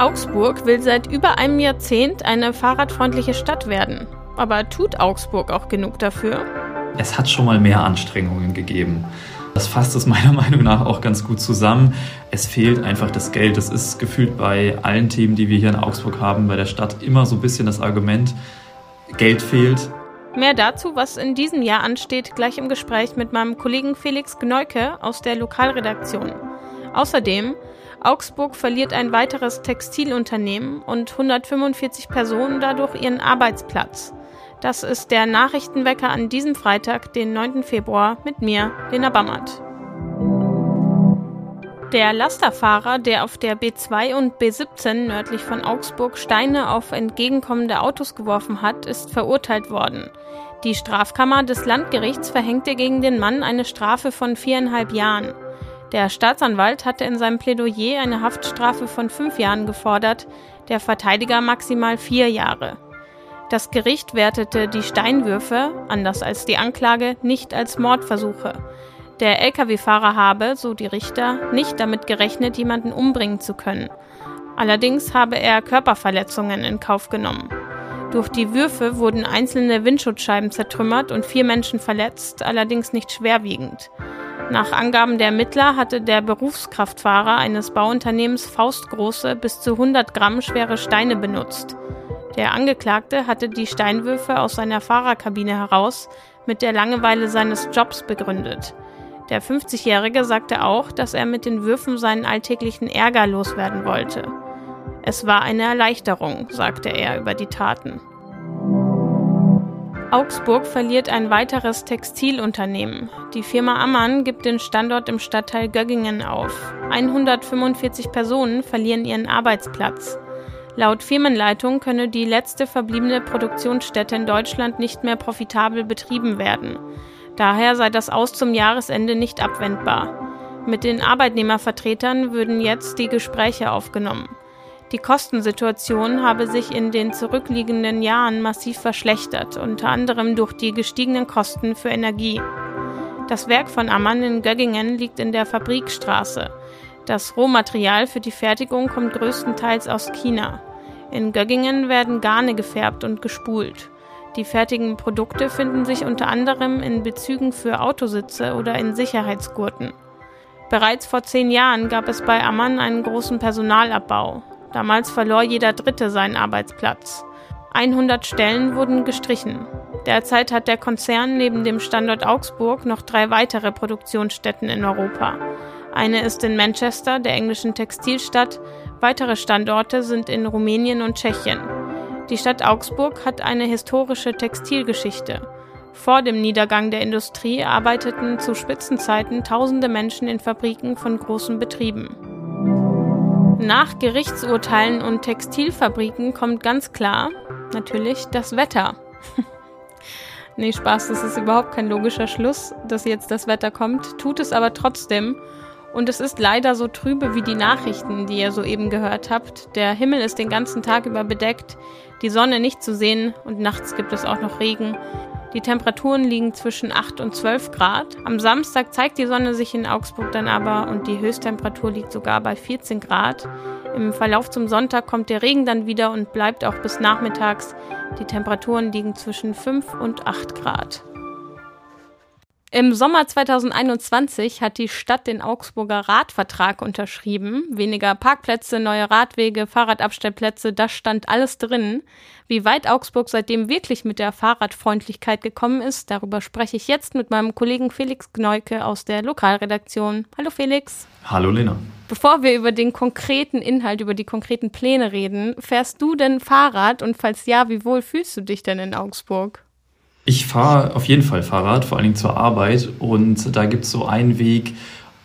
Augsburg will seit über einem Jahrzehnt eine fahrradfreundliche Stadt werden. Aber tut Augsburg auch genug dafür? Es hat schon mal mehr Anstrengungen gegeben. Das fasst es meiner Meinung nach auch ganz gut zusammen. Es fehlt einfach das Geld. Das ist gefühlt bei allen Themen, die wir hier in Augsburg haben, bei der Stadt immer so ein bisschen das Argument, Geld fehlt. Mehr dazu, was in diesem Jahr ansteht, gleich im Gespräch mit meinem Kollegen Felix Gneuke aus der Lokalredaktion. Außerdem Augsburg verliert ein weiteres Textilunternehmen und 145 Personen dadurch ihren Arbeitsplatz. Das ist der Nachrichtenwecker an diesem Freitag, den 9. Februar, mit mir, Lena Bammert. Der Lasterfahrer, der auf der B2 und B17 nördlich von Augsburg Steine auf entgegenkommende Autos geworfen hat, ist verurteilt worden. Die Strafkammer des Landgerichts verhängte gegen den Mann eine Strafe von viereinhalb Jahren. Der Staatsanwalt hatte in seinem Plädoyer eine Haftstrafe von fünf Jahren gefordert, der Verteidiger maximal vier Jahre. Das Gericht wertete die Steinwürfe, anders als die Anklage, nicht als Mordversuche. Der Lkw-Fahrer habe, so die Richter, nicht damit gerechnet, jemanden umbringen zu können. Allerdings habe er Körperverletzungen in Kauf genommen. Durch die Würfe wurden einzelne Windschutzscheiben zertrümmert und vier Menschen verletzt, allerdings nicht schwerwiegend. Nach Angaben der Ermittler hatte der Berufskraftfahrer eines Bauunternehmens faustgroße, bis zu 100 Gramm schwere Steine benutzt. Der Angeklagte hatte die Steinwürfe aus seiner Fahrerkabine heraus mit der Langeweile seines Jobs begründet. Der 50-Jährige sagte auch, dass er mit den Würfen seinen alltäglichen Ärger loswerden wollte. Es war eine Erleichterung, sagte er über die Taten. Augsburg verliert ein weiteres Textilunternehmen. Die Firma Ammann gibt den Standort im Stadtteil Göggingen auf. 145 Personen verlieren ihren Arbeitsplatz. Laut Firmenleitung könne die letzte verbliebene Produktionsstätte in Deutschland nicht mehr profitabel betrieben werden. Daher sei das Aus zum Jahresende nicht abwendbar. Mit den Arbeitnehmervertretern würden jetzt die Gespräche aufgenommen. Die Kostensituation habe sich in den zurückliegenden Jahren massiv verschlechtert, unter anderem durch die gestiegenen Kosten für Energie. Das Werk von Ammann in Göggingen liegt in der Fabrikstraße. Das Rohmaterial für die Fertigung kommt größtenteils aus China. In Göggingen werden Garne gefärbt und gespult. Die fertigen Produkte finden sich unter anderem in Bezügen für Autositze oder in Sicherheitsgurten. Bereits vor zehn Jahren gab es bei Ammann einen großen Personalabbau. Damals verlor jeder Dritte seinen Arbeitsplatz. 100 Stellen wurden gestrichen. Derzeit hat der Konzern neben dem Standort Augsburg noch drei weitere Produktionsstätten in Europa. Eine ist in Manchester, der englischen Textilstadt. Weitere Standorte sind in Rumänien und Tschechien. Die Stadt Augsburg hat eine historische Textilgeschichte. Vor dem Niedergang der Industrie arbeiteten zu Spitzenzeiten tausende Menschen in Fabriken von großen Betrieben. Nach Gerichtsurteilen und Textilfabriken kommt ganz klar, natürlich, das Wetter. nee, Spaß, das ist überhaupt kein logischer Schluss, dass jetzt das Wetter kommt, tut es aber trotzdem. Und es ist leider so trübe wie die Nachrichten, die ihr soeben gehört habt. Der Himmel ist den ganzen Tag über bedeckt, die Sonne nicht zu sehen und nachts gibt es auch noch Regen. Die Temperaturen liegen zwischen 8 und 12 Grad. Am Samstag zeigt die Sonne sich in Augsburg dann aber und die Höchsttemperatur liegt sogar bei 14 Grad. Im Verlauf zum Sonntag kommt der Regen dann wieder und bleibt auch bis nachmittags. Die Temperaturen liegen zwischen 5 und 8 Grad. Im Sommer 2021 hat die Stadt den Augsburger Radvertrag unterschrieben. Weniger Parkplätze, neue Radwege, Fahrradabstellplätze, das stand alles drin. Wie weit Augsburg seitdem wirklich mit der Fahrradfreundlichkeit gekommen ist, darüber spreche ich jetzt mit meinem Kollegen Felix Gneuke aus der Lokalredaktion. Hallo Felix. Hallo Lena. Bevor wir über den konkreten Inhalt, über die konkreten Pläne reden, fährst du denn Fahrrad und falls ja, wie wohl fühlst du dich denn in Augsburg? Ich fahre auf jeden Fall Fahrrad, vor allen Dingen zur Arbeit. Und da gibt es so einen Weg,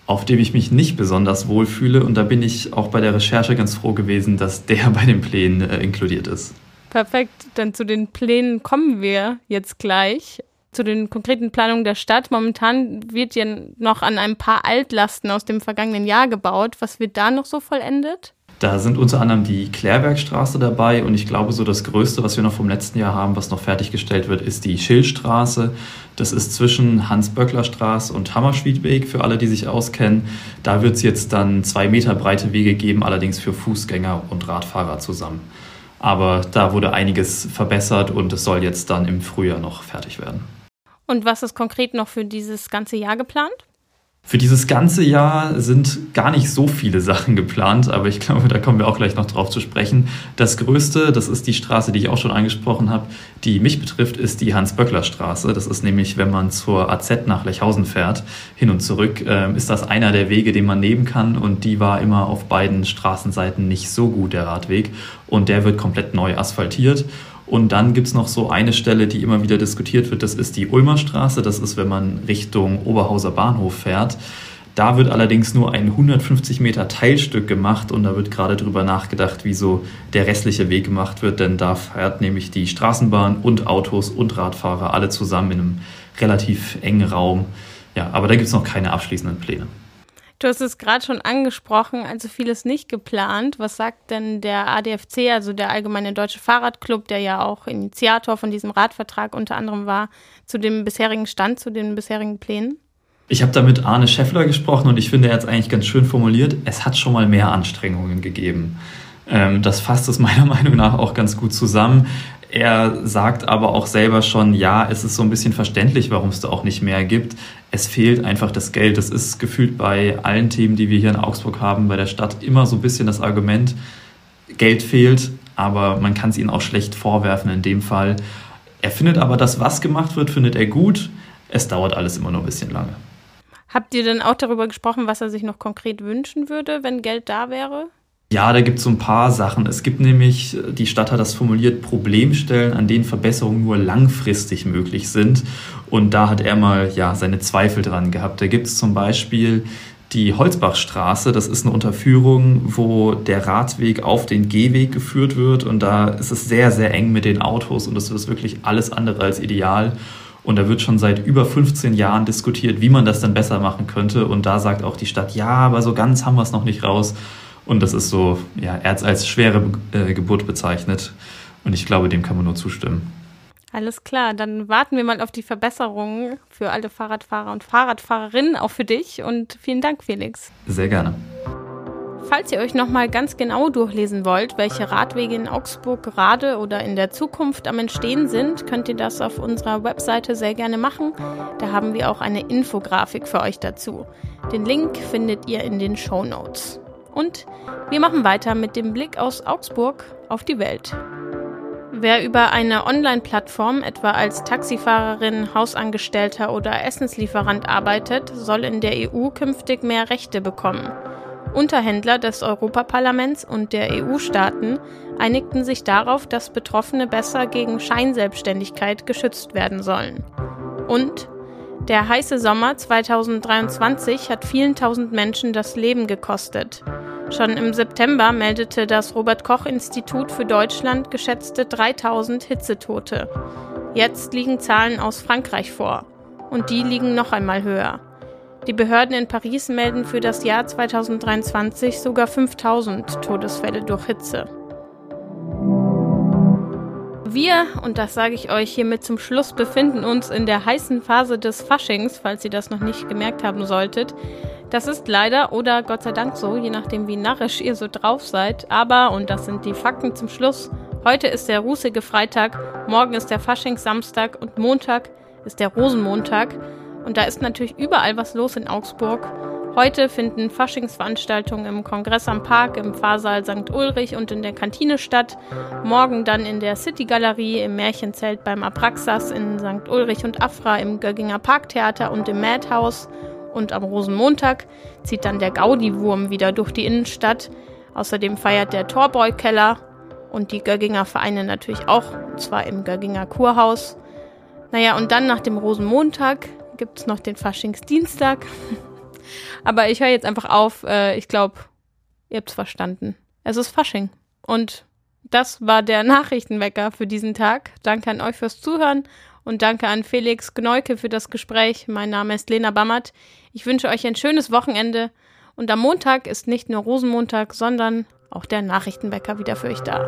auf dem ich mich nicht besonders wohlfühle. Und da bin ich auch bei der Recherche ganz froh gewesen, dass der bei den Plänen äh, inkludiert ist. Perfekt, denn zu den Plänen kommen wir jetzt gleich. Zu den konkreten Planungen der Stadt. Momentan wird ja noch an ein paar Altlasten aus dem vergangenen Jahr gebaut. Was wird da noch so vollendet? Da sind unter anderem die Klärwerkstraße dabei und ich glaube, so das Größte, was wir noch vom letzten Jahr haben, was noch fertiggestellt wird, ist die Schillstraße. Das ist zwischen Hans-Böckler-Straße und Hammerschwiedweg, für alle, die sich auskennen. Da wird es jetzt dann zwei Meter breite Wege geben, allerdings für Fußgänger und Radfahrer zusammen. Aber da wurde einiges verbessert und es soll jetzt dann im Frühjahr noch fertig werden. Und was ist konkret noch für dieses ganze Jahr geplant? Für dieses ganze Jahr sind gar nicht so viele Sachen geplant, aber ich glaube, da kommen wir auch gleich noch drauf zu sprechen. Das größte, das ist die Straße, die ich auch schon angesprochen habe, die mich betrifft, ist die Hans-Böckler-Straße. Das ist nämlich, wenn man zur AZ nach Lechhausen fährt, hin und zurück, äh, ist das einer der Wege, den man nehmen kann und die war immer auf beiden Straßenseiten nicht so gut, der Radweg. Und der wird komplett neu asphaltiert. Und dann gibt es noch so eine Stelle, die immer wieder diskutiert wird, das ist die Ulmer Straße. Das ist, wenn man Richtung Oberhauser Bahnhof fährt. Da wird allerdings nur ein 150 Meter Teilstück gemacht und da wird gerade drüber nachgedacht, wie so der restliche Weg gemacht wird, denn da fährt nämlich die Straßenbahn und Autos und Radfahrer alle zusammen in einem relativ engen Raum. Ja, aber da gibt es noch keine abschließenden Pläne. Du hast es gerade schon angesprochen, also vieles nicht geplant. Was sagt denn der ADFC, also der Allgemeine Deutsche Fahrradclub, der ja auch Initiator von diesem Radvertrag unter anderem war, zu dem bisherigen Stand, zu den bisherigen Plänen? Ich habe da mit Arne Scheffler gesprochen und ich finde, er hat es eigentlich ganz schön formuliert. Es hat schon mal mehr Anstrengungen gegeben. Ähm, das fasst es meiner Meinung nach auch ganz gut zusammen. Er sagt aber auch selber schon, ja, es ist so ein bisschen verständlich, warum es da auch nicht mehr gibt. Es fehlt einfach das Geld. Das ist gefühlt bei allen Themen, die wir hier in Augsburg haben, bei der Stadt immer so ein bisschen das Argument, Geld fehlt, aber man kann es ihnen auch schlecht vorwerfen in dem Fall. Er findet aber, dass was gemacht wird, findet er gut. Es dauert alles immer nur ein bisschen lange. Habt ihr denn auch darüber gesprochen, was er sich noch konkret wünschen würde, wenn Geld da wäre? Ja, da gibt es so ein paar Sachen. Es gibt nämlich, die Stadt hat das formuliert, Problemstellen, an denen Verbesserungen nur langfristig möglich sind. Und da hat er mal ja, seine Zweifel dran gehabt. Da gibt es zum Beispiel die Holzbachstraße. Das ist eine Unterführung, wo der Radweg auf den Gehweg geführt wird. Und da ist es sehr, sehr eng mit den Autos. Und das ist wirklich alles andere als ideal. Und da wird schon seit über 15 Jahren diskutiert, wie man das dann besser machen könnte. Und da sagt auch die Stadt, ja, aber so ganz haben wir es noch nicht raus. Und das ist so, ja, er hat es als schwere äh, Geburt bezeichnet. Und ich glaube, dem kann man nur zustimmen. Alles klar, dann warten wir mal auf die Verbesserungen für alle Fahrradfahrer und Fahrradfahrerinnen, auch für dich. Und vielen Dank, Felix. Sehr gerne. Falls ihr euch nochmal ganz genau durchlesen wollt, welche Radwege in Augsburg gerade oder in der Zukunft am Entstehen sind, könnt ihr das auf unserer Webseite sehr gerne machen. Da haben wir auch eine Infografik für euch dazu. Den Link findet ihr in den Show Notes. Und wir machen weiter mit dem Blick aus Augsburg auf die Welt. Wer über eine Online-Plattform, etwa als Taxifahrerin, Hausangestellter oder Essenslieferant arbeitet, soll in der EU künftig mehr Rechte bekommen. Unterhändler des Europaparlaments und der EU-Staaten einigten sich darauf, dass Betroffene besser gegen Scheinselbstständigkeit geschützt werden sollen. Und der heiße Sommer 2023 hat vielen tausend Menschen das Leben gekostet. Schon im September meldete das Robert Koch Institut für Deutschland geschätzte 3000 Hitzetote. Jetzt liegen Zahlen aus Frankreich vor. Und die liegen noch einmal höher. Die Behörden in Paris melden für das Jahr 2023 sogar 5000 Todesfälle durch Hitze. Wir, und das sage ich euch hiermit zum Schluss, befinden uns in der heißen Phase des Faschings, falls ihr das noch nicht gemerkt haben solltet. Das ist leider oder Gott sei Dank so, je nachdem wie narrisch ihr so drauf seid. Aber, und das sind die Fakten zum Schluss, heute ist der rußige Freitag, morgen ist der Faschingssamstag und Montag ist der Rosenmontag. Und da ist natürlich überall was los in Augsburg. Heute finden Faschingsveranstaltungen im Kongress am Park, im Pfarrsaal St. Ulrich und in der Kantine statt. Morgen dann in der City Galerie, im Märchenzelt beim Abraxas in St. Ulrich und Afra, im Gögginger Parktheater und im Madhouse. Und am Rosenmontag zieht dann der Gaudi-Wurm wieder durch die Innenstadt. Außerdem feiert der Torboy-Keller und die Gögginger Vereine natürlich auch, und zwar im Gögginger Kurhaus. Naja, und dann nach dem Rosenmontag gibt es noch den Faschingsdienstag. Aber ich höre jetzt einfach auf. Äh, ich glaube, ihr habt es verstanden. Es ist Fasching. Und das war der Nachrichtenwecker für diesen Tag. Danke an euch fürs Zuhören und danke an Felix Gneuke für das Gespräch. Mein Name ist Lena Bammert. Ich wünsche euch ein schönes Wochenende. Und am Montag ist nicht nur Rosenmontag, sondern auch der Nachrichtenwecker wieder für euch da.